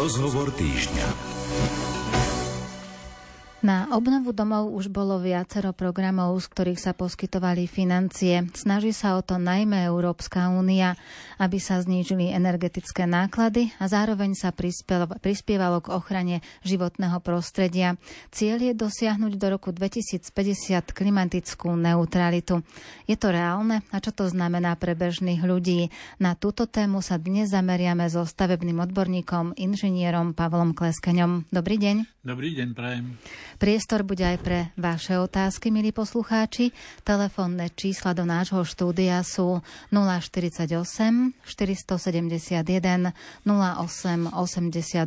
Rozhovor týždňa. Na obnovu domov už bolo viacero programov, z ktorých sa poskytovali financie. Snaží sa o to najmä Európska únia, aby sa znížili energetické náklady a zároveň sa prispievalo k ochrane životného prostredia. Cieľ je dosiahnuť do roku 2050 klimatickú neutralitu. Je to reálne a čo to znamená pre bežných ľudí? Na túto tému sa dnes zameriame so stavebným odborníkom, inžinierom Pavlom Kleskeňom. Dobrý deň. Dobrý deň, prajem. Priestor bude aj pre vaše otázky, milí poslucháči. Telefónne čísla do nášho štúdia sú 048 471 08 88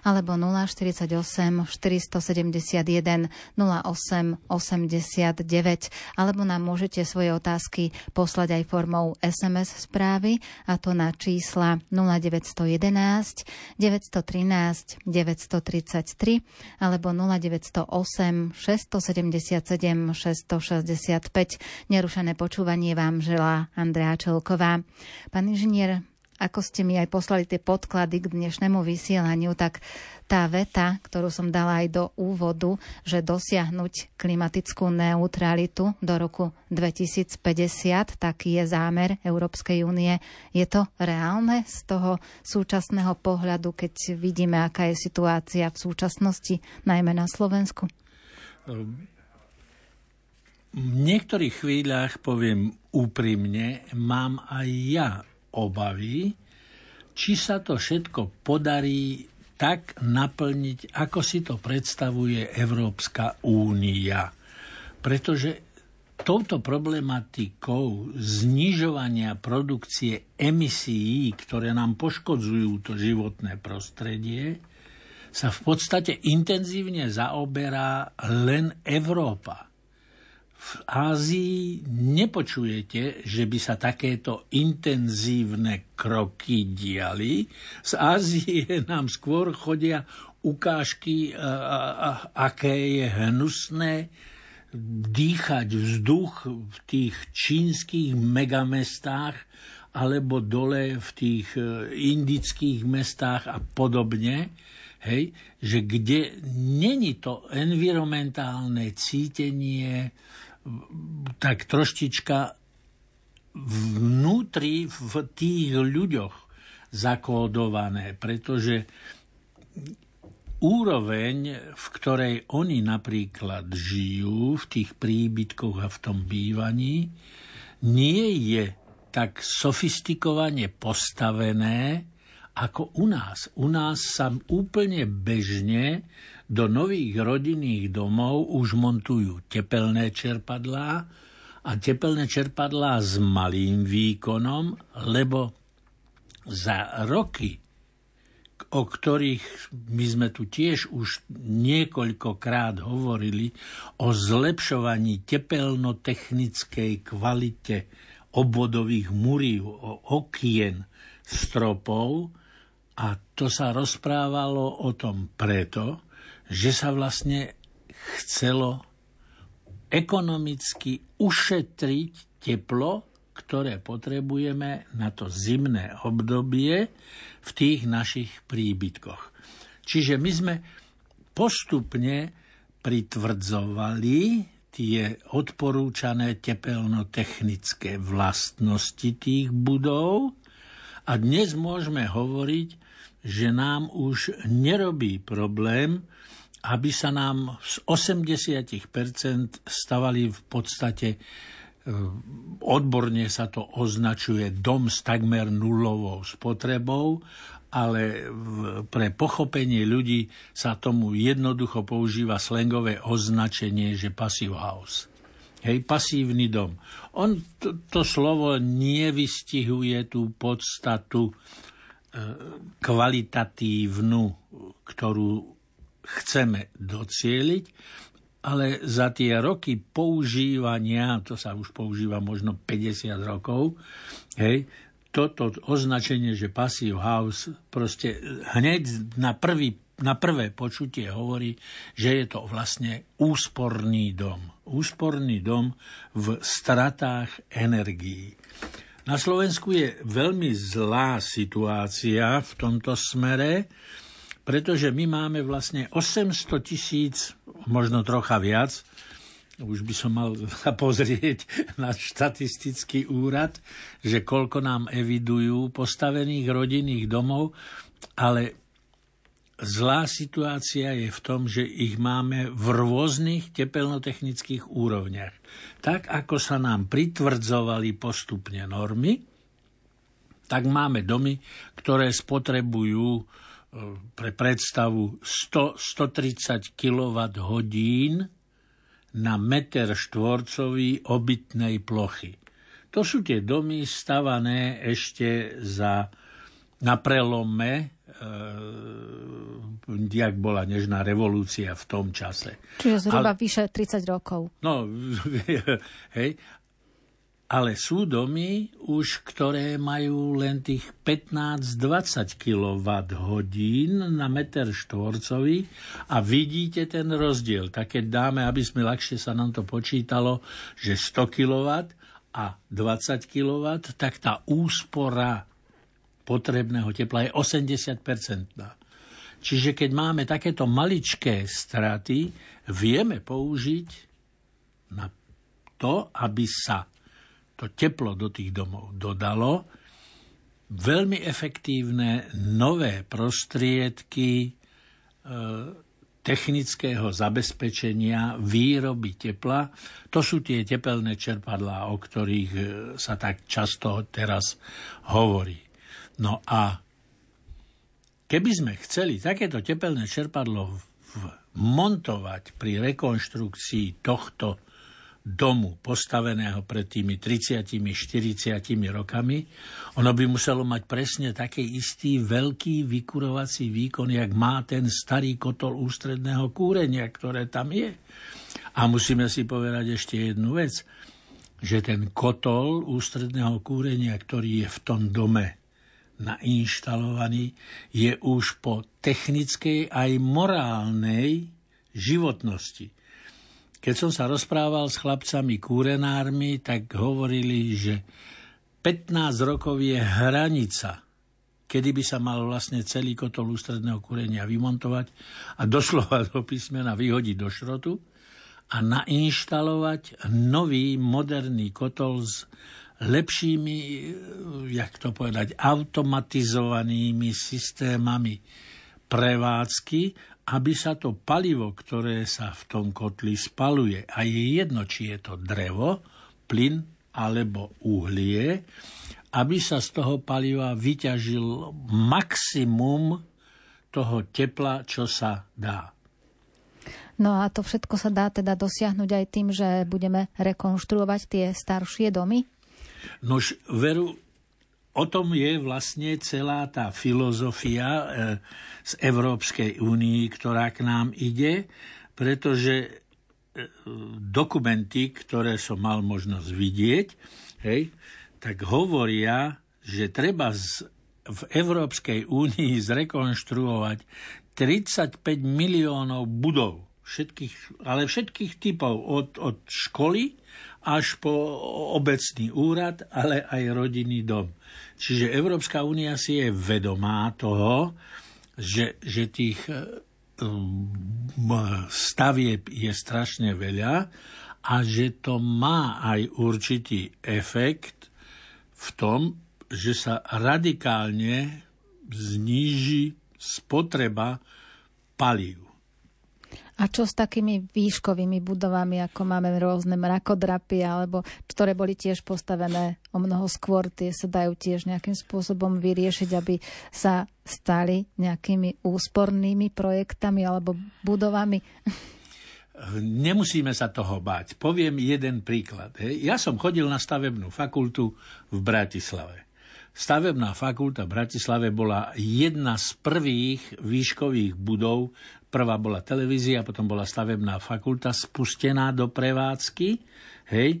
alebo 048 471 08 89 alebo nám môžete svoje otázky poslať aj formou SMS správy a to na čísla 0911 913 930 23 alebo 0908 677 665. Nerušené počúvanie vám želá Andrea Čelková. Pán inžinier, ako ste mi aj poslali tie podklady k dnešnému vysielaniu, tak tá veta, ktorú som dala aj do úvodu, že dosiahnuť klimatickú neutralitu do roku 2050, taký je zámer Európskej únie. Je to reálne z toho súčasného pohľadu, keď vidíme, aká je situácia v súčasnosti, najmä na Slovensku? V niektorých chvíľach, poviem úprimne, mám aj ja obavy, či sa to všetko podarí tak naplniť, ako si to predstavuje Európska únia. Pretože touto problematikou znižovania produkcie emisí, ktoré nám poškodzujú to životné prostredie, sa v podstate intenzívne zaoberá len Európa v Ázii nepočujete, že by sa takéto intenzívne kroky diali. Z Ázie nám skôr chodia ukážky, aké je hnusné dýchať vzduch v tých čínskych megamestách alebo dole v tých e, indických mestách a podobne, hej, že kde není to environmentálne cítenie, tak troštička vnútri v tých ľuďoch zakódované, pretože úroveň, v ktorej oni napríklad žijú, v tých príbytkoch a v tom bývaní, nie je tak sofistikovane postavené ako u nás. U nás sa úplne bežne do nových rodinných domov už montujú tepelné čerpadlá a tepelné čerpadlá s malým výkonom, lebo za roky, o ktorých my sme tu tiež už niekoľkokrát hovorili, o zlepšovaní tepelnotechnickej kvalite obvodových murív, okien, stropov, a to sa rozprávalo o tom preto, že sa vlastne chcelo ekonomicky ušetriť teplo, ktoré potrebujeme na to zimné obdobie v tých našich príbytkoch. Čiže my sme postupne pritvrdzovali tie odporúčané tepelnotechnické vlastnosti tých budov a dnes môžeme hovoriť, že nám už nerobí problém, aby sa nám z 80% stavali v podstate e, odborne sa to označuje dom s takmer nulovou spotrebou, ale pre pochopenie ľudí sa tomu jednoducho používa slengové označenie, že passive house. Hej, pasívny dom. On to, to slovo nevystihuje tú podstatu kvalitatívnu, ktorú chceme docieliť, ale za tie roky používania, to sa už používa možno 50 rokov, hej, toto označenie, že passive house, proste hneď na, prvý, na prvé počutie hovorí, že je to vlastne úsporný dom. Úsporný dom v stratách energií. Na Slovensku je veľmi zlá situácia v tomto smere, pretože my máme vlastne 800 tisíc, možno trocha viac, už by som mal pozrieť na štatistický úrad, že koľko nám evidujú postavených rodinných domov, ale zlá situácia je v tom, že ich máme v rôznych tepelnotechnických úrovniach. Tak ako sa nám pritvrdzovali postupne normy, tak máme domy, ktoré spotrebujú e, pre predstavu 100-130 kWh na meter štvorcový obytnej plochy. To sú tie domy stavané ešte za, na prelome, jak bola nežná revolúcia v tom čase. Čiže zhruba Ale, vyše 30 rokov. No, hej, ale sú domy už, ktoré majú len tých 15-20 kWh na meter štvorcový a vidíte ten rozdiel. Tak keď dáme, aby sme ľahšie sa nám to počítalo, že 100 kW a 20 kW, tak tá úspora potrebného tepla je 80% Čiže keď máme takéto maličké straty, vieme použiť na to, aby sa to teplo do tých domov dodalo, veľmi efektívne nové prostriedky e, technického zabezpečenia výroby tepla. To sú tie tepelné čerpadlá, o ktorých e, sa tak často teraz hovorí. No a keby sme chceli takéto tepelné čerpadlo montovať pri rekonštrukcii tohto domu postaveného pred tými 30-40 rokami, ono by muselo mať presne taký istý veľký vykurovací výkon, jak má ten starý kotol ústredného kúrenia, ktoré tam je. A musíme si povedať ešte jednu vec, že ten kotol ústredného kúrenia, ktorý je v tom dome nainštalovaný, je už po technickej aj morálnej životnosti. Keď som sa rozprával s chlapcami kúrenármi, tak hovorili, že 15 rokov je hranica, kedy by sa mal vlastne celý kotol ústredného kúrenia vymontovať a doslova do písmena vyhodiť do šrotu a nainštalovať nový moderný kotol s lepšími, jak to povedať, automatizovanými systémami prevádzky aby sa to palivo, ktoré sa v tom kotli spaluje, a je jedno, či je to drevo, plyn alebo uhlie, aby sa z toho paliva vyťažil maximum toho tepla, čo sa dá. No a to všetko sa dá teda dosiahnuť aj tým, že budeme rekonštruovať tie staršie domy? Nož, veru, o tom je vlastne celá tá filozofia e, z Európskej únii, ktorá k nám ide, pretože e, dokumenty, ktoré som mal možnosť vidieť, hej, tak hovoria, že treba z, v Európskej únii zrekonštruovať 35 miliónov budov, všetkých, ale všetkých typov, od, od školy až po obecný úrad, ale aj rodinný dom. Čiže Európska únia si je vedomá toho, že, že tých e, stavieb je strašne veľa a že to má aj určitý efekt v tom, že sa radikálne zníži spotreba palív. A čo s takými výškovými budovami, ako máme rôzne mrakodrapy, alebo ktoré boli tiež postavené o mnoho skôr, tie sa dajú tiež nejakým spôsobom vyriešiť, aby sa stali nejakými úspornými projektami alebo budovami? Nemusíme sa toho báť. Poviem jeden príklad. Ja som chodil na stavebnú fakultu v Bratislave. Stavebná fakulta v Bratislave bola jedna z prvých výškových budov Prvá bola televízia, potom bola stavebná fakulta spustená do prevádzky, hej, e,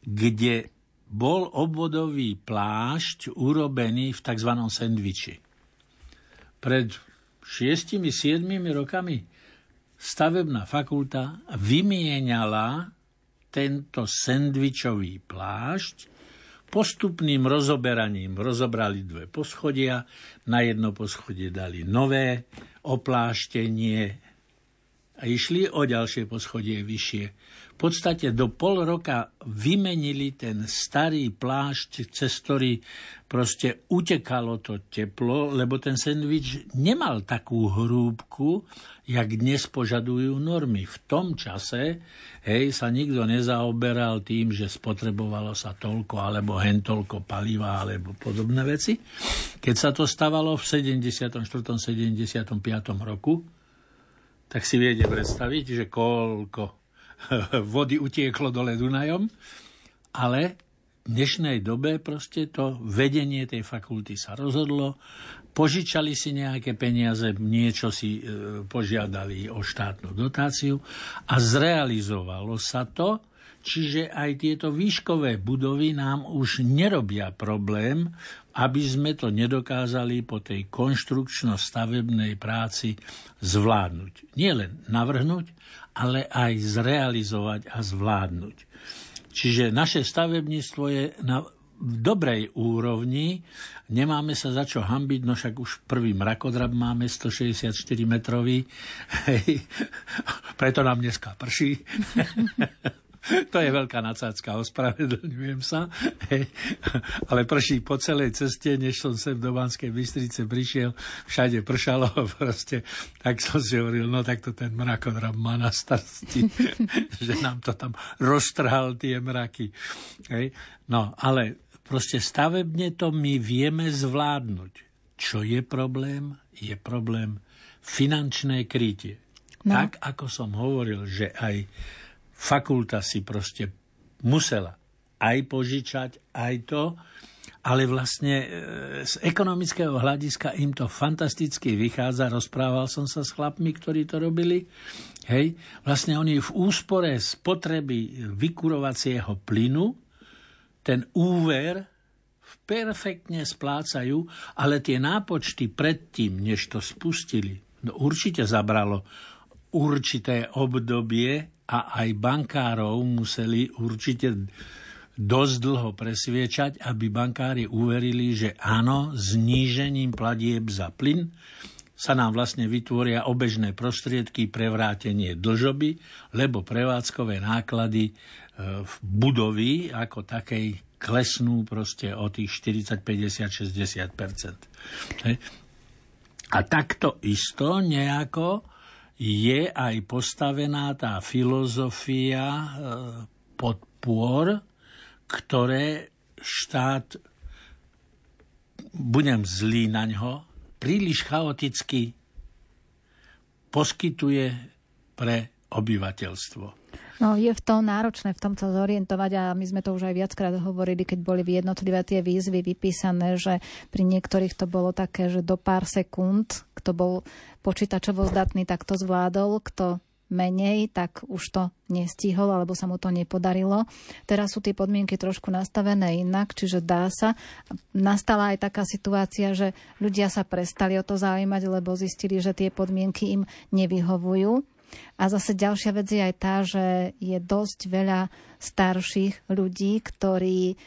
kde bol obvodový plášť urobený v tzv. sendviči. Pred 6-7 rokami stavebná fakulta vymieniala tento sendvičový plášť postupným rozoberaním rozobrali dve poschodia, na jedno poschodie dali nové opláštenie a išli o ďalšie poschodie vyššie. Podstate do pol roka vymenili ten starý plášť, cez ktorý proste utekalo to teplo, lebo ten sendvič nemal takú hrúbku, jak dnes požadujú normy. V tom čase hej, sa nikto nezaoberal tým, že spotrebovalo sa toľko alebo hen toľko paliva alebo podobné veci. Keď sa to stavalo v 74. 75. roku, tak si viete predstaviť, že koľko vody utieklo dole Dunajom, ale v dnešnej dobe proste to vedenie tej fakulty sa rozhodlo, požičali si nejaké peniaze, niečo si e, požiadali o štátnu dotáciu a zrealizovalo sa to, čiže aj tieto výškové budovy nám už nerobia problém aby sme to nedokázali po tej konštrukčno-stavebnej práci zvládnuť. Nie len navrhnúť, ale aj zrealizovať a zvládnuť. Čiže naše stavebníctvo je na v dobrej úrovni, nemáme sa za čo hambiť, no však už prvý mrakodrap máme 164 metrový, preto nám dneska prší. to je veľká nadsázka, ospravedlňujem sa. Hej. Ale prší po celej ceste, než som sem do Banskej Bystrice prišiel, všade pršalo, proste, tak som si hovoril, no tak to ten mrakodrap má na starosti, že nám to tam roztrhal tie mraky. Hej. No, ale proste stavebne to my vieme zvládnuť. Čo je problém? Je problém finančné krytie. No. Tak, ako som hovoril, že aj fakulta si proste musela aj požičať, aj to, ale vlastne e, z ekonomického hľadiska im to fantasticky vychádza. Rozprával som sa s chlapmi, ktorí to robili. Hej, vlastne oni v úspore spotreby vykurovacieho plynu ten úver perfektne splácajú, ale tie nápočty predtým, než to spustili, no určite zabralo určité obdobie a aj bankárov museli určite dosť dlho presviečať, aby bankári uverili, že áno, znížením platieb za plyn sa nám vlastne vytvoria obežné prostriedky pre vrátenie dlžoby, lebo prevádzkové náklady e, v budovy ako takej klesnú proste o tých 40, 50, 60% A takto isto nejako je aj postavená tá filozofia e, podpor, ktoré štát, budem zlý na ňo, príliš chaoticky poskytuje pre obyvateľstvo. No je v tom náročné v tom sa zorientovať a my sme to už aj viackrát hovorili, keď boli jednotlivé tie výzvy vypísané, že pri niektorých to bolo také, že do pár sekúnd, kto bol počítačovo zdatný, tak to zvládol, kto menej, tak už to nestihol alebo sa mu to nepodarilo. Teraz sú tie podmienky trošku nastavené inak, čiže dá sa. Nastala aj taká situácia, že ľudia sa prestali o to zaujímať, lebo zistili, že tie podmienky im nevyhovujú a zase ďalšia vec je aj tá, že je dosť veľa starších ľudí, ktorí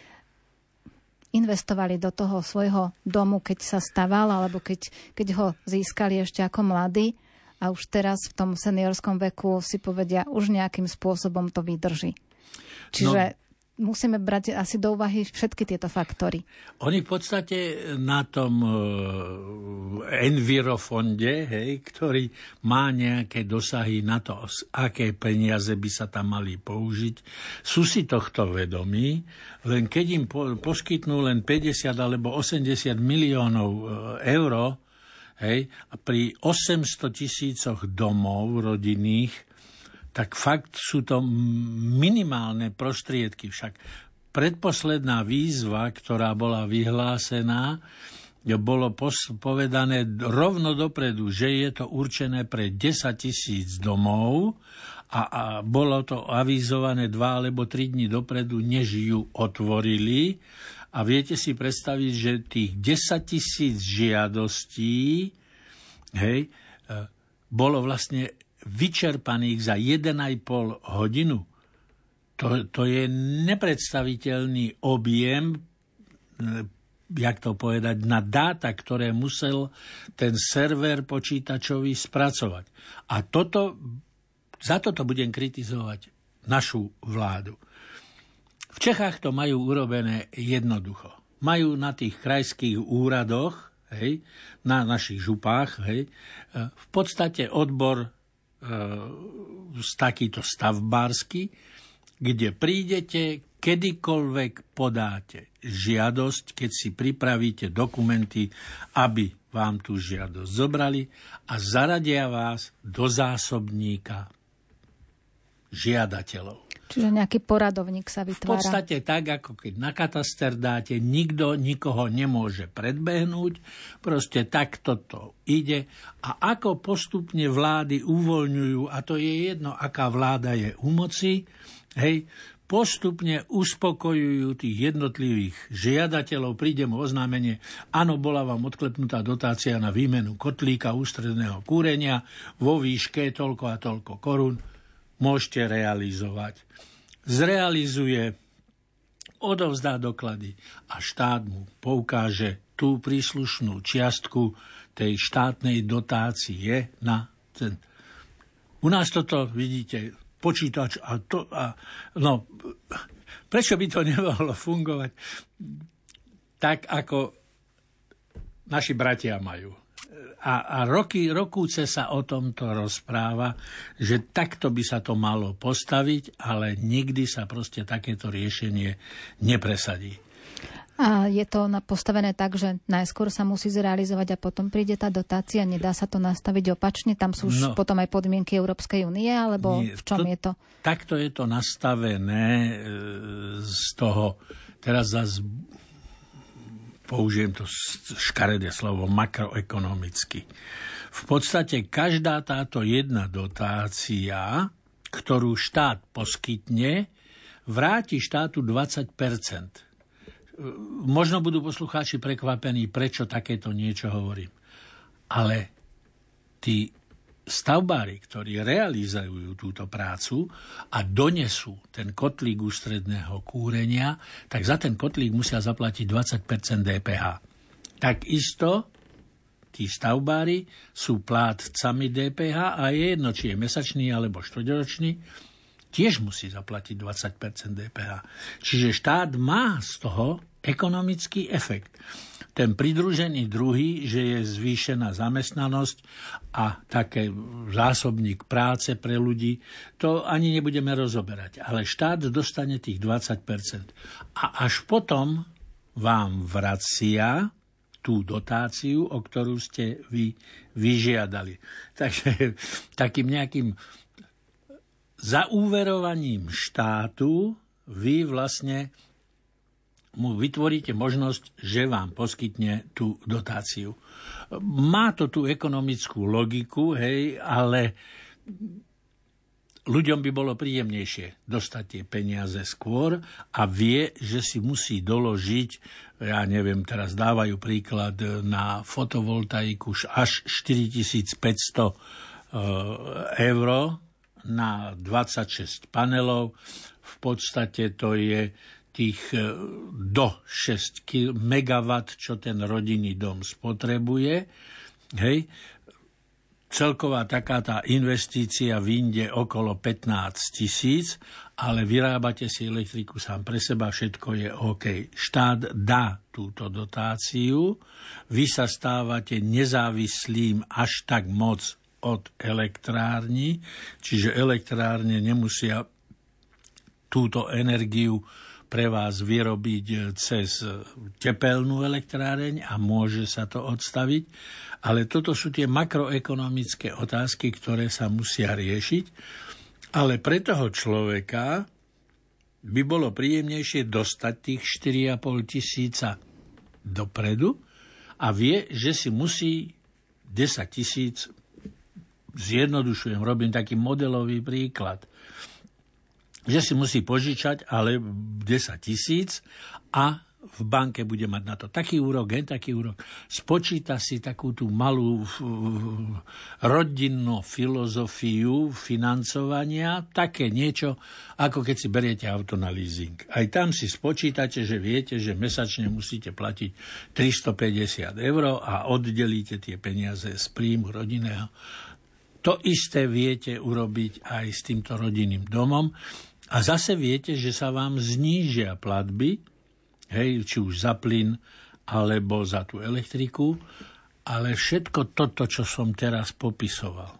investovali do toho svojho domu, keď sa staval, alebo keď, keď ho získali ešte ako mladí a už teraz v tom seniorskom veku si povedia, už nejakým spôsobom to vydrží. Čiže no musíme brať asi do úvahy všetky tieto faktory. Oni v podstate na tom uh, envirofonde, hej, ktorý má nejaké dosahy na to, aké peniaze by sa tam mali použiť, sú si tohto vedomí, len keď im po, poskytnú len 50 alebo 80 miliónov uh, eur, hej, a pri 800 tisícoch domov rodinných, tak fakt sú to minimálne prostriedky. Však predposledná výzva, ktorá bola vyhlásená, bolo povedané rovno dopredu, že je to určené pre 10 tisíc domov a, a bolo to avizované dva alebo tri dní dopredu, než ju otvorili. A viete si predstaviť, že tých 10 tisíc žiadostí hej, e, bolo vlastne vyčerpaných za 1,5 hodinu, to, to je nepredstaviteľný objem jak to povedať, na dáta, ktoré musel ten server počítačový spracovať. A toto, za toto budem kritizovať našu vládu. V Čechách to majú urobené jednoducho. Majú na tých krajských úradoch, hej, na našich župách, hej, v podstate odbor takýto stavbársky, kde prídete, kedykoľvek podáte žiadosť, keď si pripravíte dokumenty, aby vám tú žiadosť zobrali a zaradia vás do zásobníka žiadateľov. Čiže nejaký poradovník sa vytvára. V podstate tak, ako keď na kataster dáte, nikto nikoho nemôže predbehnúť, proste takto to ide. A ako postupne vlády uvoľňujú, a to je jedno, aká vláda je u moci, hej, postupne uspokojujú tých jednotlivých žiadateľov, príde mu oznámenie, áno, bola vám odklepnutá dotácia na výmenu kotlíka ústredného kúrenia vo výške toľko a toľko korún, môžete realizovať. Zrealizuje, odovzdá doklady a štát mu poukáže tú príslušnú čiastku tej štátnej dotácie na ten. U nás toto, vidíte, počítač a to... A, no, prečo by to nemohlo fungovať tak, ako naši bratia majú? A, a roky, rokúce sa o tomto rozpráva, že takto by sa to malo postaviť, ale nikdy sa proste takéto riešenie nepresadí. A je to postavené tak, že najskôr sa musí zrealizovať a potom príde tá dotácia. Nedá sa to nastaviť opačne? Tam sú už no, potom aj podmienky Európskej únie, alebo nie, v čom to, je to? Takto je to nastavené e, z toho, teraz zase použijem to škaredé slovo, makroekonomicky. V podstate každá táto jedna dotácia, ktorú štát poskytne, vráti štátu 20% možno budú poslucháči prekvapení, prečo takéto niečo hovorím. Ale tí stavbári, ktorí realizujú túto prácu a donesú ten kotlík ústredného kúrenia, tak za ten kotlík musia zaplatiť 20% DPH. Takisto tí stavbári sú plátcami DPH a je jedno, či je mesačný alebo štvrťročný, tiež musí zaplatiť 20% DPH. Čiže štát má z toho ekonomický efekt. Ten pridružený druhý, že je zvýšená zamestnanosť a také zásobník práce pre ľudí, to ani nebudeme rozoberať. Ale štát dostane tých 20%. A až potom vám vracia tú dotáciu, o ktorú ste vy vyžiadali. Takže takým nejakým zaúverovaním štátu vy vlastne mu vytvoríte možnosť, že vám poskytne tú dotáciu. Má to tú ekonomickú logiku, hej, ale ľuďom by bolo príjemnejšie dostať tie peniaze skôr a vie, že si musí doložiť, ja neviem, teraz dávajú príklad na fotovoltaiku až 4500 e, eur na 26 panelov. V podstate to je tých e, do 6 MW, čo ten rodinný dom spotrebuje. Hej. Celková taká tá investícia vyjde okolo 15 tisíc, ale vyrábate si elektriku sám pre seba, všetko je OK. Štát dá túto dotáciu, vy sa stávate nezávislým až tak moc od elektrárni, čiže elektrárne nemusia túto energiu pre vás vyrobiť cez tepelnú elektráreň a môže sa to odstaviť. Ale toto sú tie makroekonomické otázky, ktoré sa musia riešiť. Ale pre toho človeka by bolo príjemnejšie dostať tých 4,5 tisíca dopredu a vie, že si musí 10 tisíc zjednodušujem, robím taký modelový príklad že si musí požičať ale 10 tisíc a v banke bude mať na to taký úrok, gen taký úrok. Spočíta si takú tú malú rodinnú filozofiu financovania, také niečo, ako keď si beriete auto na leasing. Aj tam si spočítate, že viete, že mesačne musíte platiť 350 eur a oddelíte tie peniaze z príjmu rodinného. To isté viete urobiť aj s týmto rodinným domom. A zase viete, že sa vám znížia platby, hej, či už za plyn, alebo za tú elektriku, ale všetko toto, čo som teraz popisoval,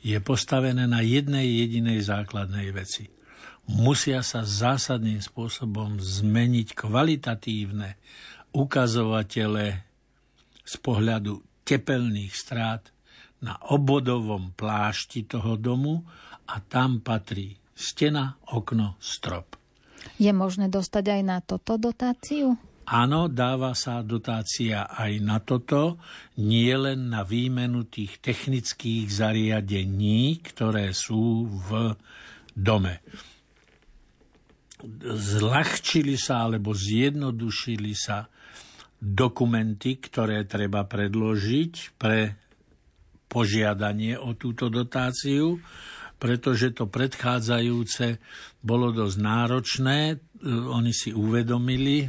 je postavené na jednej jedinej základnej veci. Musia sa zásadným spôsobom zmeniť kvalitatívne ukazovatele z pohľadu tepelných strát na obodovom plášti toho domu a tam patrí stena, okno, strop. Je možné dostať aj na toto dotáciu? Áno, dáva sa dotácia aj na toto, nie len na výmenu tých technických zariadení, ktoré sú v dome. Zľahčili sa alebo zjednodušili sa dokumenty, ktoré treba predložiť pre požiadanie o túto dotáciu pretože to predchádzajúce bolo dosť náročné. E, oni si uvedomili,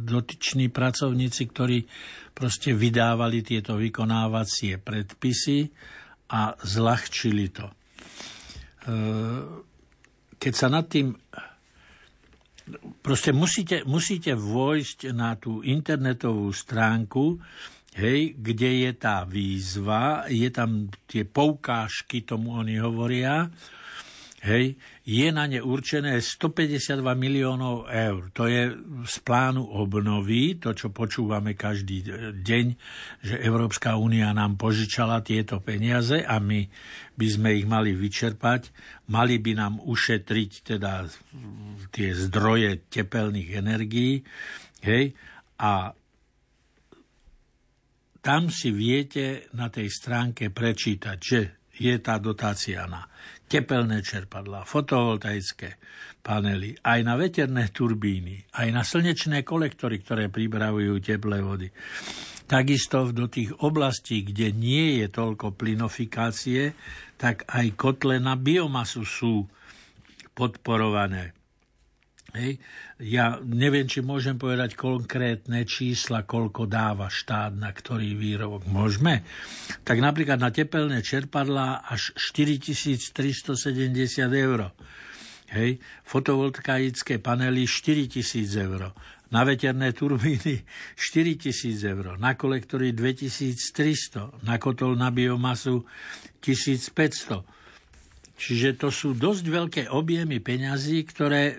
dotyční pracovníci, ktorí proste vydávali tieto vykonávacie predpisy a zľahčili to. E, keď sa nad tým proste musíte, musíte vojsť na tú internetovú stránku hej, kde je tá výzva, je tam tie poukážky, tomu oni hovoria, hej, je na ne určené 152 miliónov eur. To je z plánu obnovy, to, čo počúvame každý deň, že Európska únia nám požičala tieto peniaze a my by sme ich mali vyčerpať. Mali by nám ušetriť teda tie zdroje tepelných energií. Hej, a tam si viete na tej stránke prečítať, že je tá dotácia na tepelné čerpadlá, fotovoltaické panely, aj na veterné turbíny, aj na slnečné kolektory, ktoré pripravujú teplé vody. Takisto do tých oblastí, kde nie je toľko plynofikácie, tak aj kotle na biomasu sú podporované. Hej. Ja neviem, či môžem povedať konkrétne čísla, koľko dáva štát na ktorý výrobok. Môžeme? Tak napríklad na tepelné čerpadlá až 4370 eur. Hej. Fotovoltaické panely 4000 eur. Na veterné turbíny 4000 eur. Na kolektory 2300. Na kotol na biomasu 1500 Čiže to sú dosť veľké objemy peňazí, ktoré e,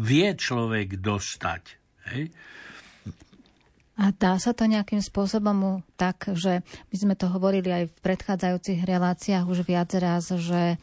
vie človek dostať. Hej? A dá sa to nejakým spôsobom tak, že my sme to hovorili aj v predchádzajúcich reláciách už viac raz, že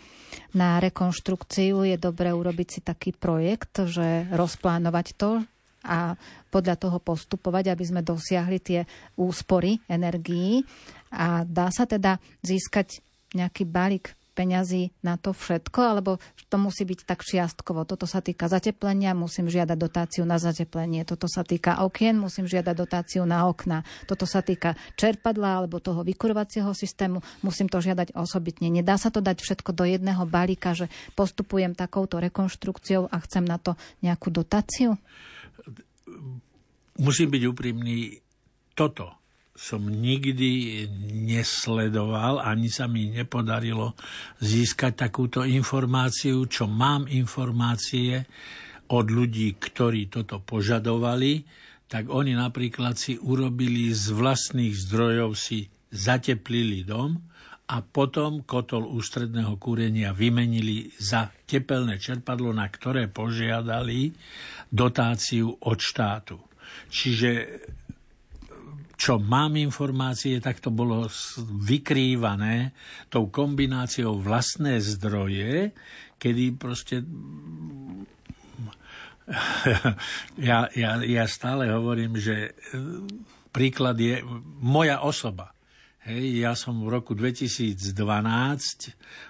na rekonštrukciu je dobre urobiť si taký projekt, že rozplánovať to a podľa toho postupovať, aby sme dosiahli tie úspory energií. A dá sa teda získať nejaký balík peňazí na to všetko, alebo to musí byť tak čiastkovo. Toto sa týka zateplenia, musím žiadať dotáciu na zateplenie. Toto sa týka okien, musím žiadať dotáciu na okna. Toto sa týka čerpadla alebo toho vykurovacieho systému, musím to žiadať osobitne. Nedá sa to dať všetko do jedného balíka, že postupujem takouto rekonštrukciou a chcem na to nejakú dotáciu? Musím byť úprimný. Toto som nikdy nesledoval, ani sa mi nepodarilo získať takúto informáciu, čo mám informácie od ľudí, ktorí toto požadovali, tak oni napríklad si urobili z vlastných zdrojov, si zateplili dom a potom kotol ústredného kúrenia vymenili za tepelné čerpadlo, na ktoré požiadali dotáciu od štátu. Čiže čo mám informácie, tak to bolo vykrývané tou kombináciou vlastné zdroje, kedy proste ja, ja, ja stále hovorím, že e, príklad je moja osoba. Hej, ja som v roku 2012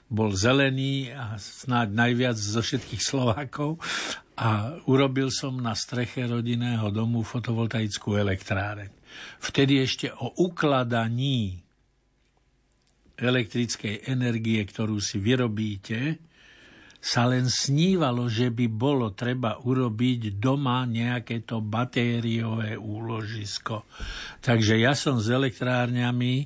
bol zelený a snáď najviac zo všetkých Slovákov a urobil som na streche rodinného domu fotovoltaickú elektráreň. Vtedy ešte o ukladaní elektrickej energie, ktorú si vyrobíte, sa len snívalo, že by bolo treba urobiť doma nejaké to batériové úložisko. Takže ja som s elektrárňami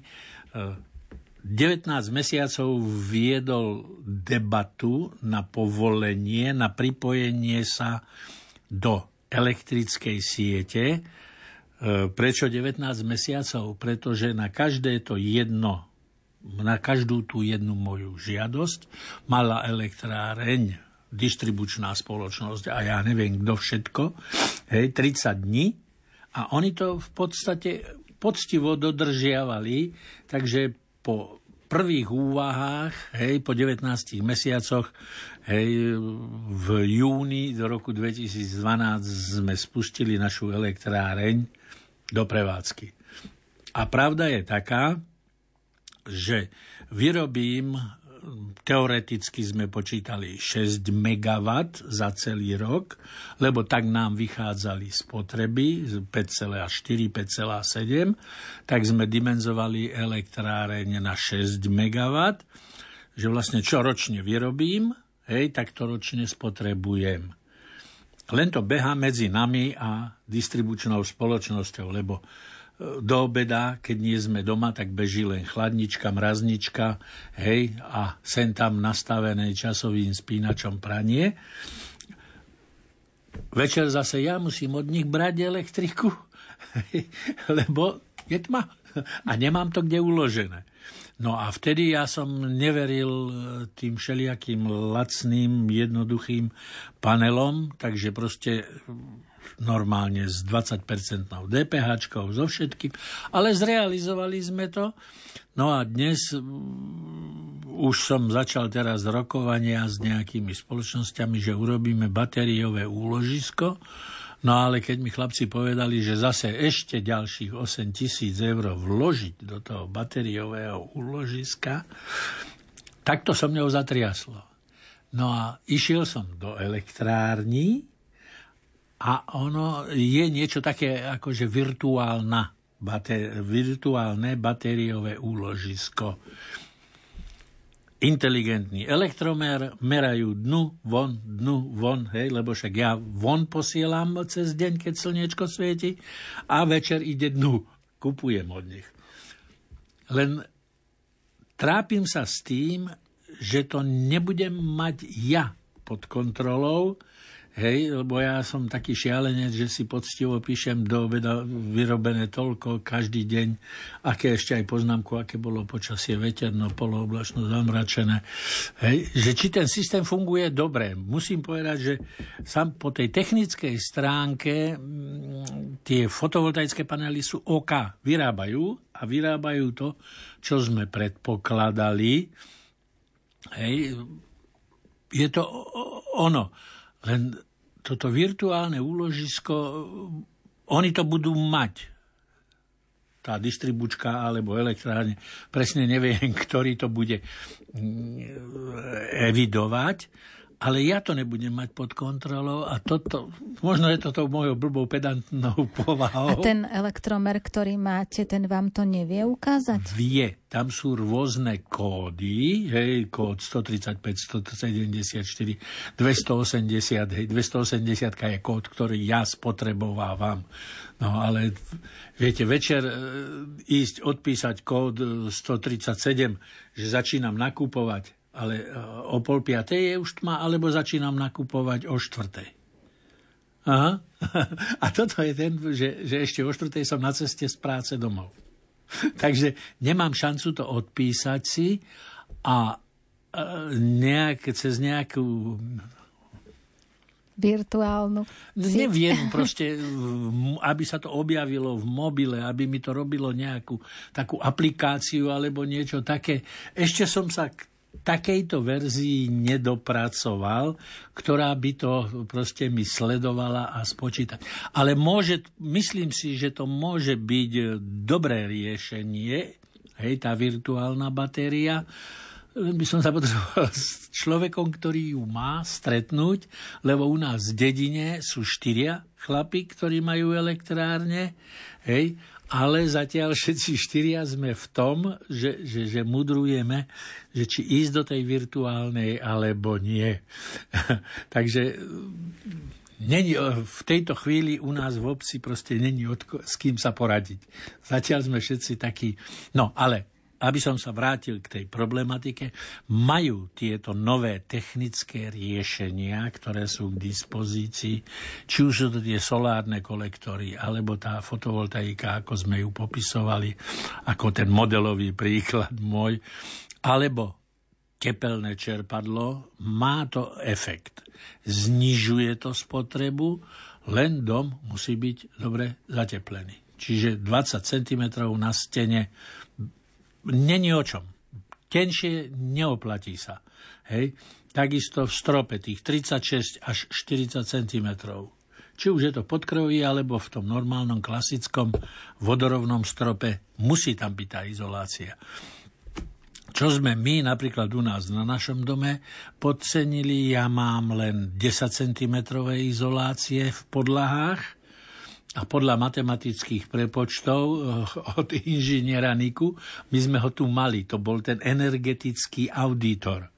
19 eh, mesiacov viedol debatu na povolenie, na pripojenie sa do elektrickej siete. Eh, prečo 19 mesiacov? Pretože na každé to jedno na každú tú jednu moju žiadosť mala elektráreň, distribučná spoločnosť a ja neviem kto všetko, hej, 30 dní a oni to v podstate poctivo dodržiavali, takže po prvých úvahách, hej, po 19 mesiacoch, hej, v júni do roku 2012 sme spustili našu elektráreň do prevádzky. A pravda je taká, že vyrobím, teoreticky sme počítali 6 MW za celý rok, lebo tak nám vychádzali spotreby 5,4, 5,7, tak sme dimenzovali elektráreň na 6 MW, že vlastne čo ročne vyrobím, hej, tak to ročne spotrebujem. Len to beha medzi nami a distribučnou spoločnosťou, lebo do obeda, keď nie sme doma, tak beží len chladnička, mraznička, hej, a sem tam nastavené časovým spínačom pranie. Večer zase ja musím od nich brať elektriku, lebo je tma a nemám to kde uložené. No a vtedy ja som neveril tým všelijakým lacným, jednoduchým panelom, takže proste normálne s 20% DPH, so všetkým, ale zrealizovali sme to. No a dnes mm, už som začal teraz rokovania s nejakými spoločnosťami, že urobíme batériové úložisko, No ale keď mi chlapci povedali, že zase ešte ďalších 8 tisíc eur vložiť do toho batériového úložiska, tak to so mňou zatriaslo. No a išiel som do elektrární a ono je niečo také akože virtuálna, bater, virtuálne batériové úložisko. Inteligentný elektromer, merajú dnu, von, dnu, von, hej, lebo však ja von posielam cez deň, keď slniečko svieti a večer ide dnu. Kupujem od nich. Len trápim sa s tým, že to nebudem mať ja pod kontrolou, Hej, lebo ja som taký šialenec, že si poctivo píšem do obeda vyrobené toľko každý deň, aké ešte aj poznámku, aké bolo počasie veterno, polooblačno, zamračené. Hej, že či ten systém funguje dobre. Musím povedať, že sám po tej technickej stránke mm, tie fotovoltaické panely sú OK, vyrábajú a vyrábajú to, čo sme predpokladali. Hej, je to ono len toto virtuálne úložisko, oni to budú mať. Tá distribučka alebo elektrárne, presne neviem, ktorý to bude mm, evidovať, ale ja to nebudem mať pod kontrolou a toto, možno je toto mojou blbou pedantnou povahou. A ten elektromer, ktorý máte, ten vám to nevie ukázať? Vie. Tam sú rôzne kódy, hej, kód 135, 174, 280, hej, 280 je kód, ktorý ja spotrebovávam. No ale viete, večer e, ísť odpísať kód 137, že začínam nakupovať ale e, o pol piatej je už tma, alebo začínam nakupovať o štvrtej. Aha. A toto je ten, že, že ešte o štvrtej som na ceste z práce domov. Takže nemám šancu to odpísať si a e, nejak, cez nejakú virtuálnu Neviem, proste, aby sa to objavilo v mobile, aby mi to robilo nejakú takú aplikáciu alebo niečo také. Ešte som sa k takejto verzii nedopracoval, ktorá by to proste mi sledovala a spočítať. Ale môže, myslím si, že to môže byť dobré riešenie, hej, tá virtuálna batéria, by som sa potreboval s človekom, ktorý ju má stretnúť, lebo u nás v dedine sú štyria chlapi, ktorí majú elektrárne, hej, ale zatiaľ všetci štyria sme v tom, že, že, že mudrujeme, že či ísť do tej virtuálnej, alebo nie. Takže Není, v tejto chvíli u nás v obci proste není od, s kým sa poradiť. Zatiaľ sme všetci takí... No, ale aby som sa vrátil k tej problematike, majú tieto nové technické riešenia, ktoré sú k dispozícii, či už sú to tie solárne kolektory, alebo tá fotovoltaika, ako sme ju popisovali, ako ten modelový príklad môj, alebo tepelné čerpadlo, má to efekt. Znižuje to spotrebu, len dom musí byť dobre zateplený. Čiže 20 cm na stene není o čom. Tenšie neoplatí sa. Hej? Takisto v strope tých 36 až 40 cm. Či už je to podkroví, alebo v tom normálnom klasickom vodorovnom strope, musí tam byť tá izolácia. Čo sme my napríklad u nás na našom dome podcenili, ja mám len 10 cm izolácie v podlahách, a podľa matematických prepočtov eh, od inžiniera Niku, my sme ho tu mali. To bol ten energetický auditor.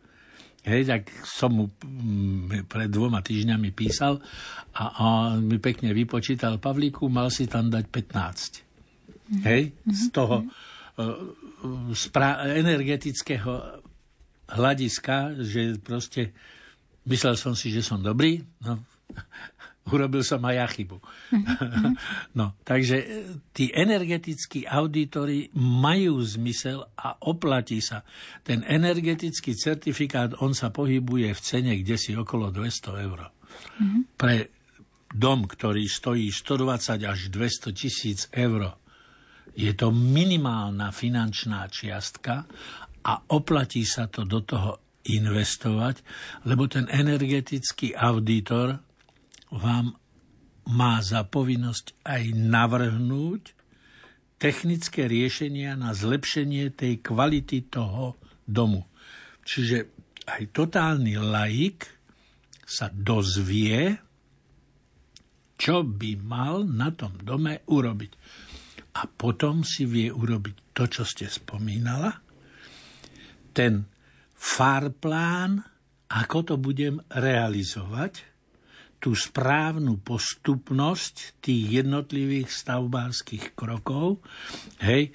Hej, tak som mu mm, pred dvoma týždňami písal a on mi pekne vypočítal, Pavlíku, mal si tam dať 15. Hej, z toho uh, energetického hľadiska, že proste myslel som si, že som dobrý, no, urobil som aj ja chybu. no, takže e, tí energetickí auditory majú zmysel a oplatí sa. Ten energetický certifikát, on sa pohybuje v cene kde si okolo 200 eur. Mm-hmm. Pre dom, ktorý stojí 120 až 200 tisíc eur, je to minimálna finančná čiastka a oplatí sa to do toho investovať, lebo ten energetický auditor vám má za povinnosť aj navrhnúť technické riešenia na zlepšenie tej kvality toho domu. Čiže aj totálny laik sa dozvie, čo by mal na tom dome urobiť. A potom si vie urobiť to, čo ste spomínala, ten farplán, ako to budem realizovať, tú správnu postupnosť tých jednotlivých stavbárskych krokov. Hej,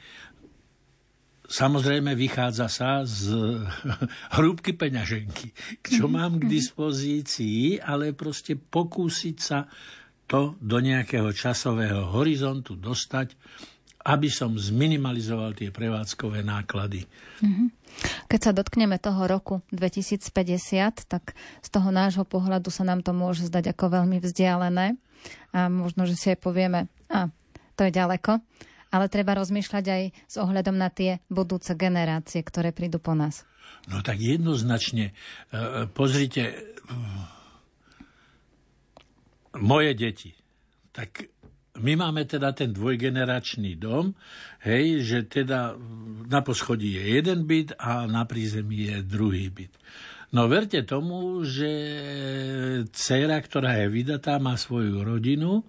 Samozrejme vychádza sa z hrúbky peňaženky, čo mhm, mám k mhm. dispozícii, ale proste pokúsiť sa to do nejakého časového horizontu dostať, aby som zminimalizoval tie prevádzkové náklady. Mm-hmm. Keď sa dotkneme toho roku 2050, tak z toho nášho pohľadu sa nám to môže zdať ako veľmi vzdialené a možno, že si aj povieme, a to je ďaleko, ale treba rozmýšľať aj s ohľadom na tie budúce generácie, ktoré prídu po nás. No tak jednoznačne, e, pozrite, moje deti, tak my máme teda ten dvojgeneračný dom, hej, že teda na poschodí je jeden byt a na prízemí je druhý byt. No verte tomu, že dcera, ktorá je vydatá, má svoju rodinu,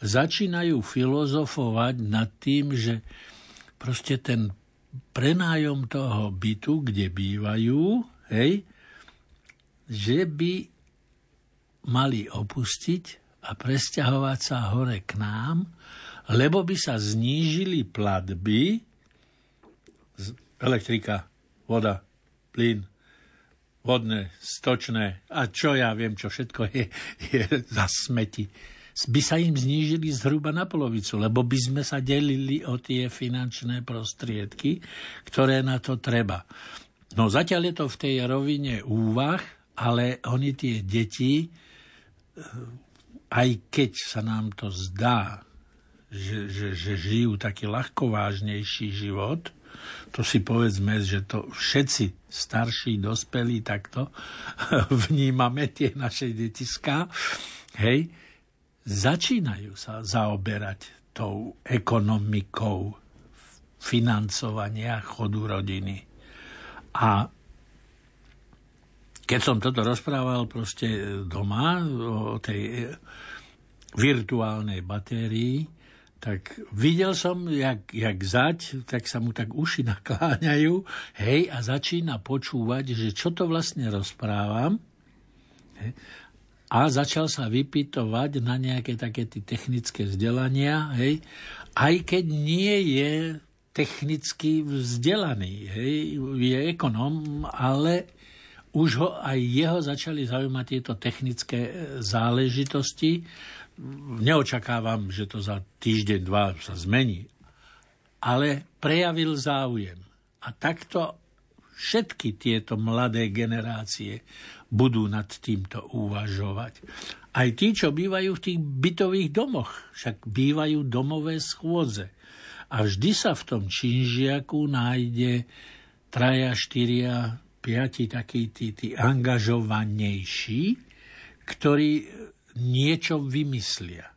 začínajú filozofovať nad tým, že proste ten prenájom toho bytu, kde bývajú, hej, že by mali opustiť a presťahovať sa hore k nám, lebo by sa znížili platby elektrika, voda, plyn, vodné, stočné a čo ja viem, čo všetko je, je za smeti by sa im znížili zhruba na polovicu, lebo by sme sa delili o tie finančné prostriedky, ktoré na to treba. No zatiaľ je to v tej rovine úvah, ale oni tie deti aj keď sa nám to zdá, že, že, že žijú taký ľahkovážnejší život, to si povedzme, že to všetci starší, dospelí takto vnímame tie naše detiská, hej, začínajú sa zaoberať tou ekonomikou financovania chodu rodiny. A keď som toto rozprával proste doma o tej virtuálnej batérii, tak videl som, jak, jak zať, tak sa mu tak uši nakláňajú, hej, a začína počúvať, že čo to vlastne rozprávam. Hej, a začal sa vypytovať na nejaké také technické vzdelania, hej, aj keď nie je technicky vzdelaný, hej, je ekonom, ale už ho aj jeho začali zaujímať tieto technické e, záležitosti. Neočakávam, že to za týždeň, dva sa zmení, ale prejavil záujem. A takto všetky tieto mladé generácie budú nad týmto uvažovať. Aj tí, čo bývajú v tých bytových domoch, však bývajú domové schôdze. A vždy sa v tom činžiaku nájde traja, štyria, piati takí tí, tí angažovanejší, ktorí niečo vymyslia.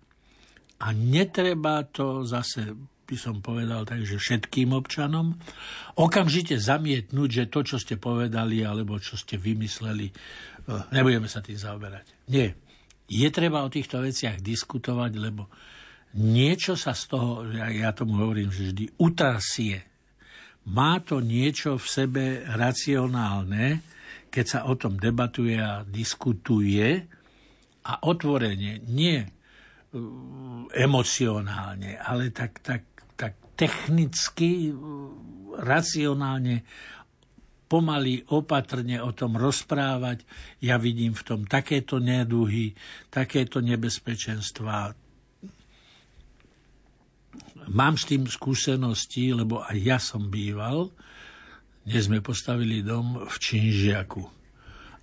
A netreba to zase, by som povedal tak, že všetkým občanom, okamžite zamietnúť, že to, čo ste povedali, alebo čo ste vymysleli, eh, nebudeme sa tým zaoberať. Nie. Je treba o týchto veciach diskutovať, lebo niečo sa z toho, ja, ja tomu hovorím, že vždy utrasie má to niečo v sebe racionálne, keď sa o tom debatuje a diskutuje a otvorene, nie uh, emocionálne, ale tak, tak, tak technicky, uh, racionálne, pomaly, opatrne o tom rozprávať. Ja vidím v tom takéto neduhy, takéto nebezpečenstva, mám s tým skúsenosti, lebo aj ja som býval, dnes sme postavili dom v Činžiaku.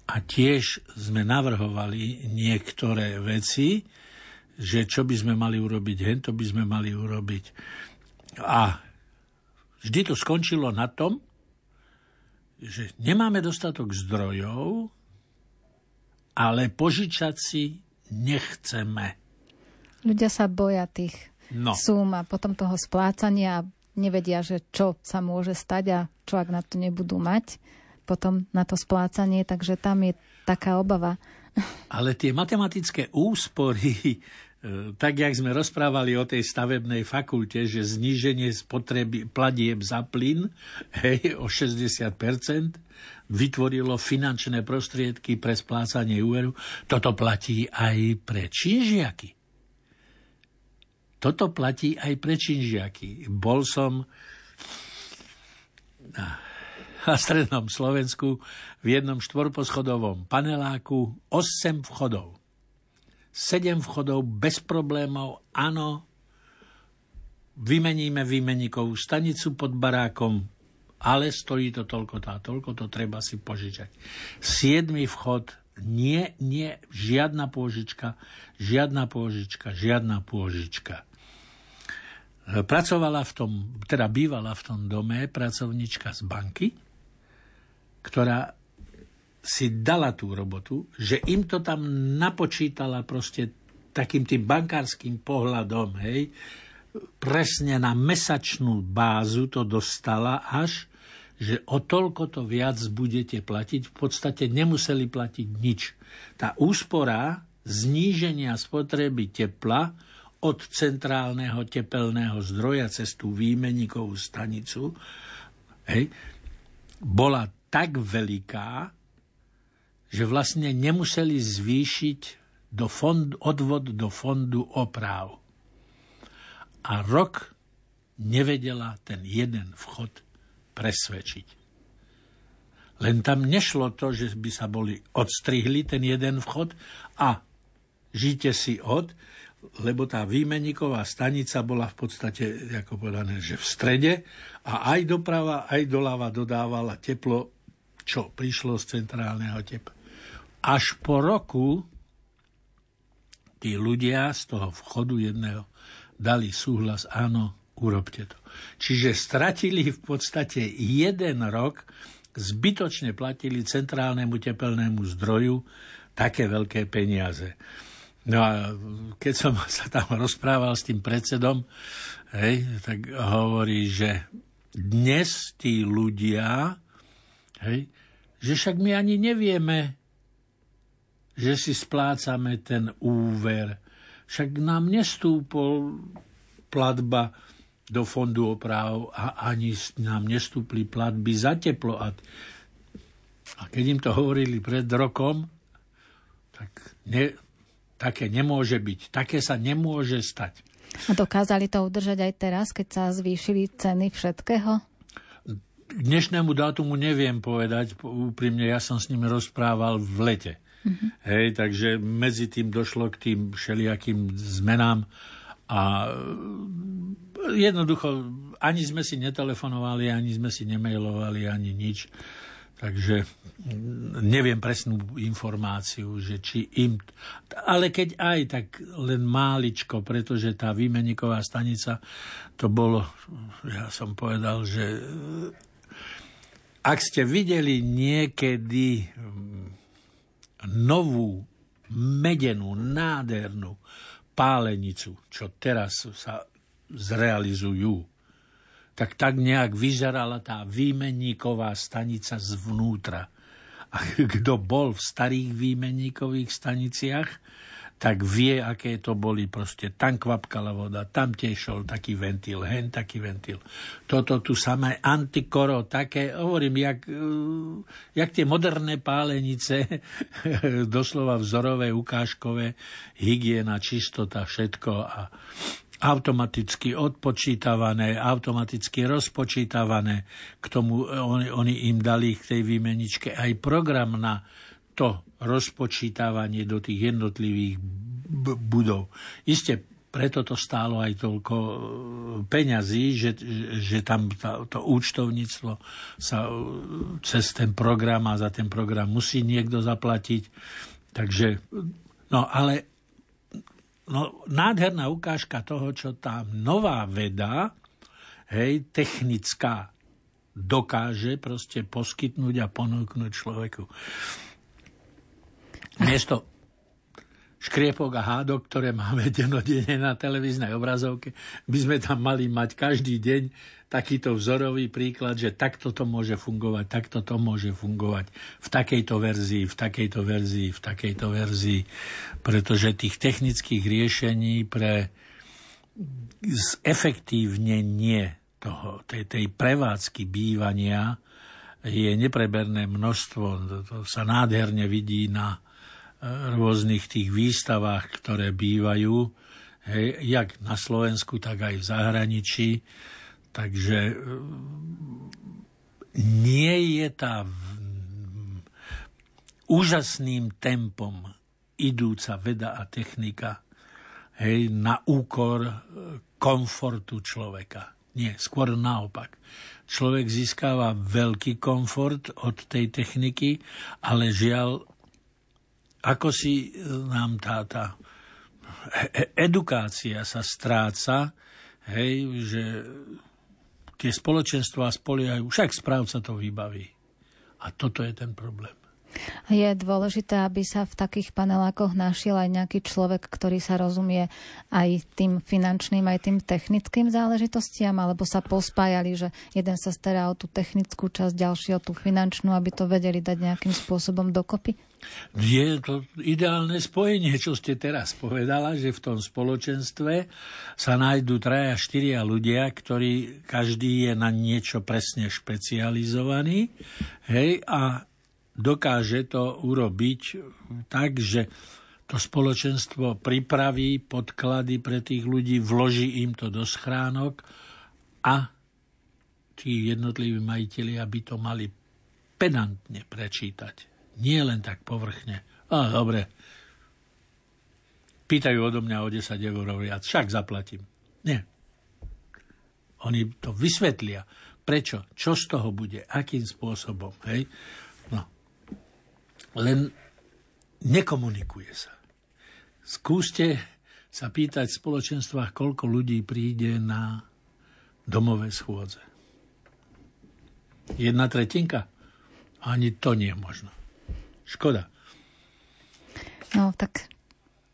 A tiež sme navrhovali niektoré veci, že čo by sme mali urobiť, hen to by sme mali urobiť. A vždy to skončilo na tom, že nemáme dostatok zdrojov, ale požičať si nechceme. Ľudia sa boja tých no. sum a potom toho splácania a nevedia, že čo sa môže stať a čo ak na to nebudú mať potom na to splácanie, takže tam je taká obava. Ale tie matematické úspory, e, tak jak sme rozprávali o tej stavebnej fakulte, že zníženie spotreby platieb za plyn hej, o 60% vytvorilo finančné prostriedky pre splácanie úveru, toto platí aj pre činžiaky. Toto platí aj pre činžiaky. Bol som na, na strednom Slovensku v jednom štvorposchodovom paneláku 8 vchodov. 7 vchodov bez problémov, áno, vymeníme výmenníkovú stanicu pod barákom, ale stojí to toľko tá, toľko to treba si požičať. Siedmy vchod, nie, nie, žiadna pôžička, žiadna pôžička, žiadna pôžička. Pracovala v tom, teda bývala v tom dome pracovnička z banky, ktorá si dala tú robotu, že im to tam napočítala proste takým tým bankárským pohľadom, hej, presne na mesačnú bázu to dostala až, že o toľko to viac budete platiť. V podstate nemuseli platiť nič. Tá úspora zníženia spotreby tepla od centrálneho tepelného zdroja cez tú výmeníkovú stanicu hej, bola tak veľká, že vlastne nemuseli zvýšiť do fond, odvod do fondu opráv. A rok nevedela ten jeden vchod presvedčiť. Len tam nešlo to, že by sa boli odstrihli ten jeden vchod a žite si od, lebo tá výmenníková stanica bola v podstate, ako povedané, že v strede a aj doprava, aj doľava dodávala teplo, čo prišlo z centrálneho tepla. Až po roku tí ľudia z toho vchodu jedného dali súhlas, áno, urobte to. Čiže stratili v podstate jeden rok, zbytočne platili centrálnemu tepelnému zdroju také veľké peniaze. No a keď som sa tam rozprával s tým predsedom, hej, tak hovorí, že dnes tí ľudia, hej, že však my ani nevieme, že si splácame ten úver. Však nám nestúpol platba do fondu oprav a ani nám nestúpli platby za teplo. A, keď im to hovorili pred rokom, tak ne, také nemôže byť. Také sa nemôže stať. A dokázali to udržať aj teraz, keď sa zvýšili ceny všetkého? K dnešnému dátumu neviem povedať. Úprimne, ja som s nimi rozprával v lete. Mm-hmm. Hej, takže medzi tým došlo k tým všelijakým zmenám a jednoducho ani sme si netelefonovali, ani sme si nemailovali, ani nič. Takže neviem presnú informáciu, že či im... Ale keď aj, tak len máličko, pretože tá výmenníková stanica, to bolo, ja som povedal, že ak ste videli niekedy novú, medenú, nádhernú pálenicu, čo teraz sa zrealizujú, tak tak nejak vyzerala tá výmenníková stanica zvnútra. A kto bol v starých výmenníkových staniciach, tak vie, aké to boli. Proste tam kvapkala voda, tam tiešol taký ventil, hen taký ventil. Toto tu samé antikoro, také, hovorím, jak, jak tie moderné pálenice, doslova vzorové, ukážkové, hygiena, čistota, všetko. A automaticky odpočítavané, automaticky rozpočítavané. K tomu oni, oni im dali k tej výmeničke aj program na to rozpočítavanie do tých jednotlivých b- budov. Isté, preto to stálo aj toľko e, peňazí, že, že tam tá, to účtovníctvo sa e, cez ten program a za ten program musí niekto zaplatiť. Takže, no ale no, nádherná ukážka toho, čo tá nová veda, hej, technická, dokáže proste poskytnúť a ponúknuť človeku. Miesto škriepok a hádok, ktoré máme denodene na televíznej obrazovke, by sme tam mali mať každý deň takýto vzorový príklad, že takto to môže fungovať, takto to môže fungovať v takejto verzii, v takejto verzii, v takejto verzii, pretože tých technických riešení pre zefektívnenie toho, tej, tej prevádzky bývania je nepreberné množstvo. To sa nádherne vidí na rôznych tých výstavách, ktoré bývajú, hej, jak na Slovensku, tak aj v zahraničí Takže e, nie je tá úžasným tempom idúca veda a technika hej, na úkor e, komfortu človeka. Nie, skôr naopak. Človek získava veľký komfort od tej techniky, ale žiaľ, ako si e, nám tá, tá edukácia sa stráca, hej, že tie spoločenstvá spoliehajú, však správca to vybaví. A toto je ten problém. Je dôležité, aby sa v takých panelákoch našiel aj nejaký človek, ktorý sa rozumie aj tým finančným, aj tým technickým záležitostiam, alebo sa pospájali, že jeden sa stará o tú technickú časť, ďalší o tú finančnú, aby to vedeli dať nejakým spôsobom dokopy? Je to ideálne spojenie, čo ste teraz povedala, že v tom spoločenstve sa nájdú traja, štyria ľudia, ktorí každý je na niečo presne špecializovaný hej, a dokáže to urobiť tak, že to spoločenstvo pripraví podklady pre tých ľudí, vloží im to do schránok a tí jednotliví majiteľi, aby to mali pedantne prečítať nie len tak povrchne. A dobre, pýtajú odo mňa o 10 eur viac, však zaplatím. Nie. Oni to vysvetlia. Prečo? Čo z toho bude? Akým spôsobom? Hej? Len nekomunikuje sa. Skúste sa pýtať v spoločenstvách, koľko ľudí príde na domové schôdze. Jedna tretinka? Ani to nie je možno. Škoda. No tak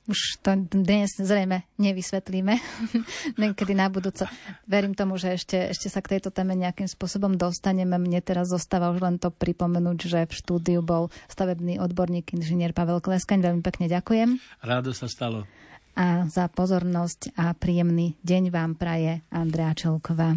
už to dnes zrejme nevysvetlíme, niekedy na budúco. Verím tomu, že ešte, ešte sa k tejto téme nejakým spôsobom dostaneme. Mne teraz zostáva už len to pripomenúť, že v štúdiu bol stavebný odborník inžinier Pavel Kleskaň. Veľmi pekne ďakujem. Rádo sa stalo. A za pozornosť a príjemný deň vám praje Andrea Čelková.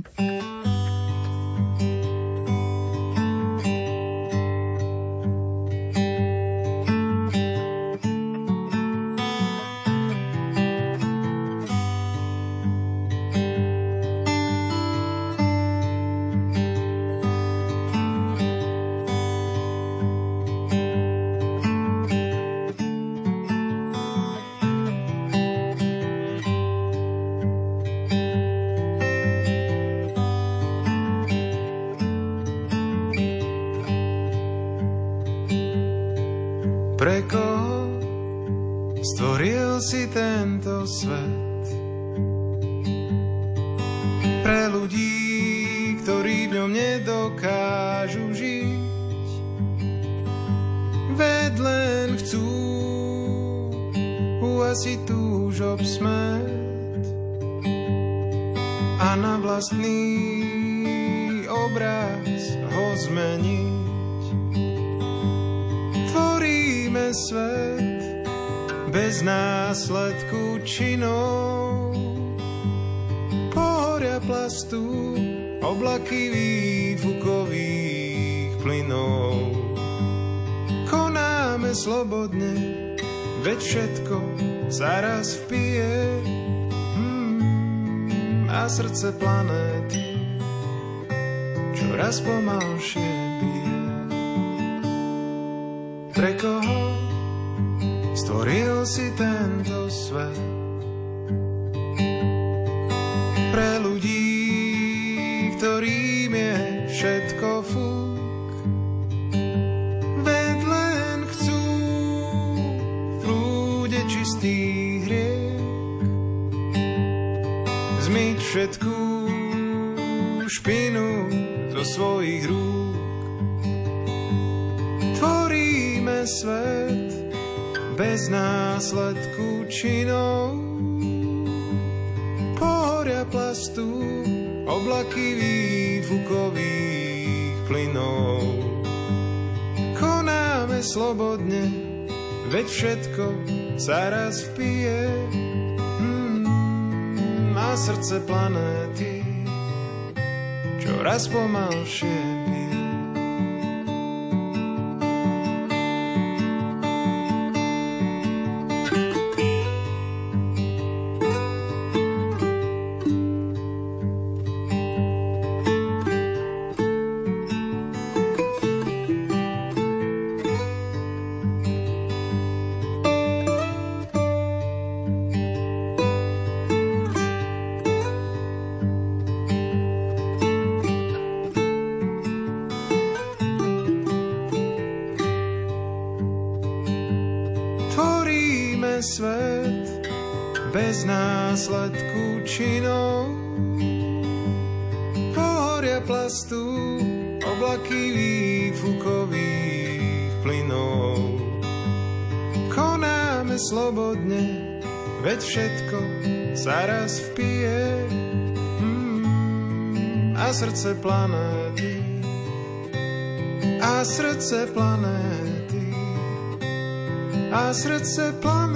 si túžob smet a na vlastný obraz ho zmeniť. Tvoríme svet bez následku činov, pohoria plastu, oblaky výfukových plynov. Konáme slobodne, veď všetko srdce planéty čoraz pomalšie bije. Pre koho stvoril si tento svet? Konáme slobodne, veď všetko sa raz vpije. Srdce planéty čoraz pomalšie srdce planéty. A srdce planéty. A srdce planéty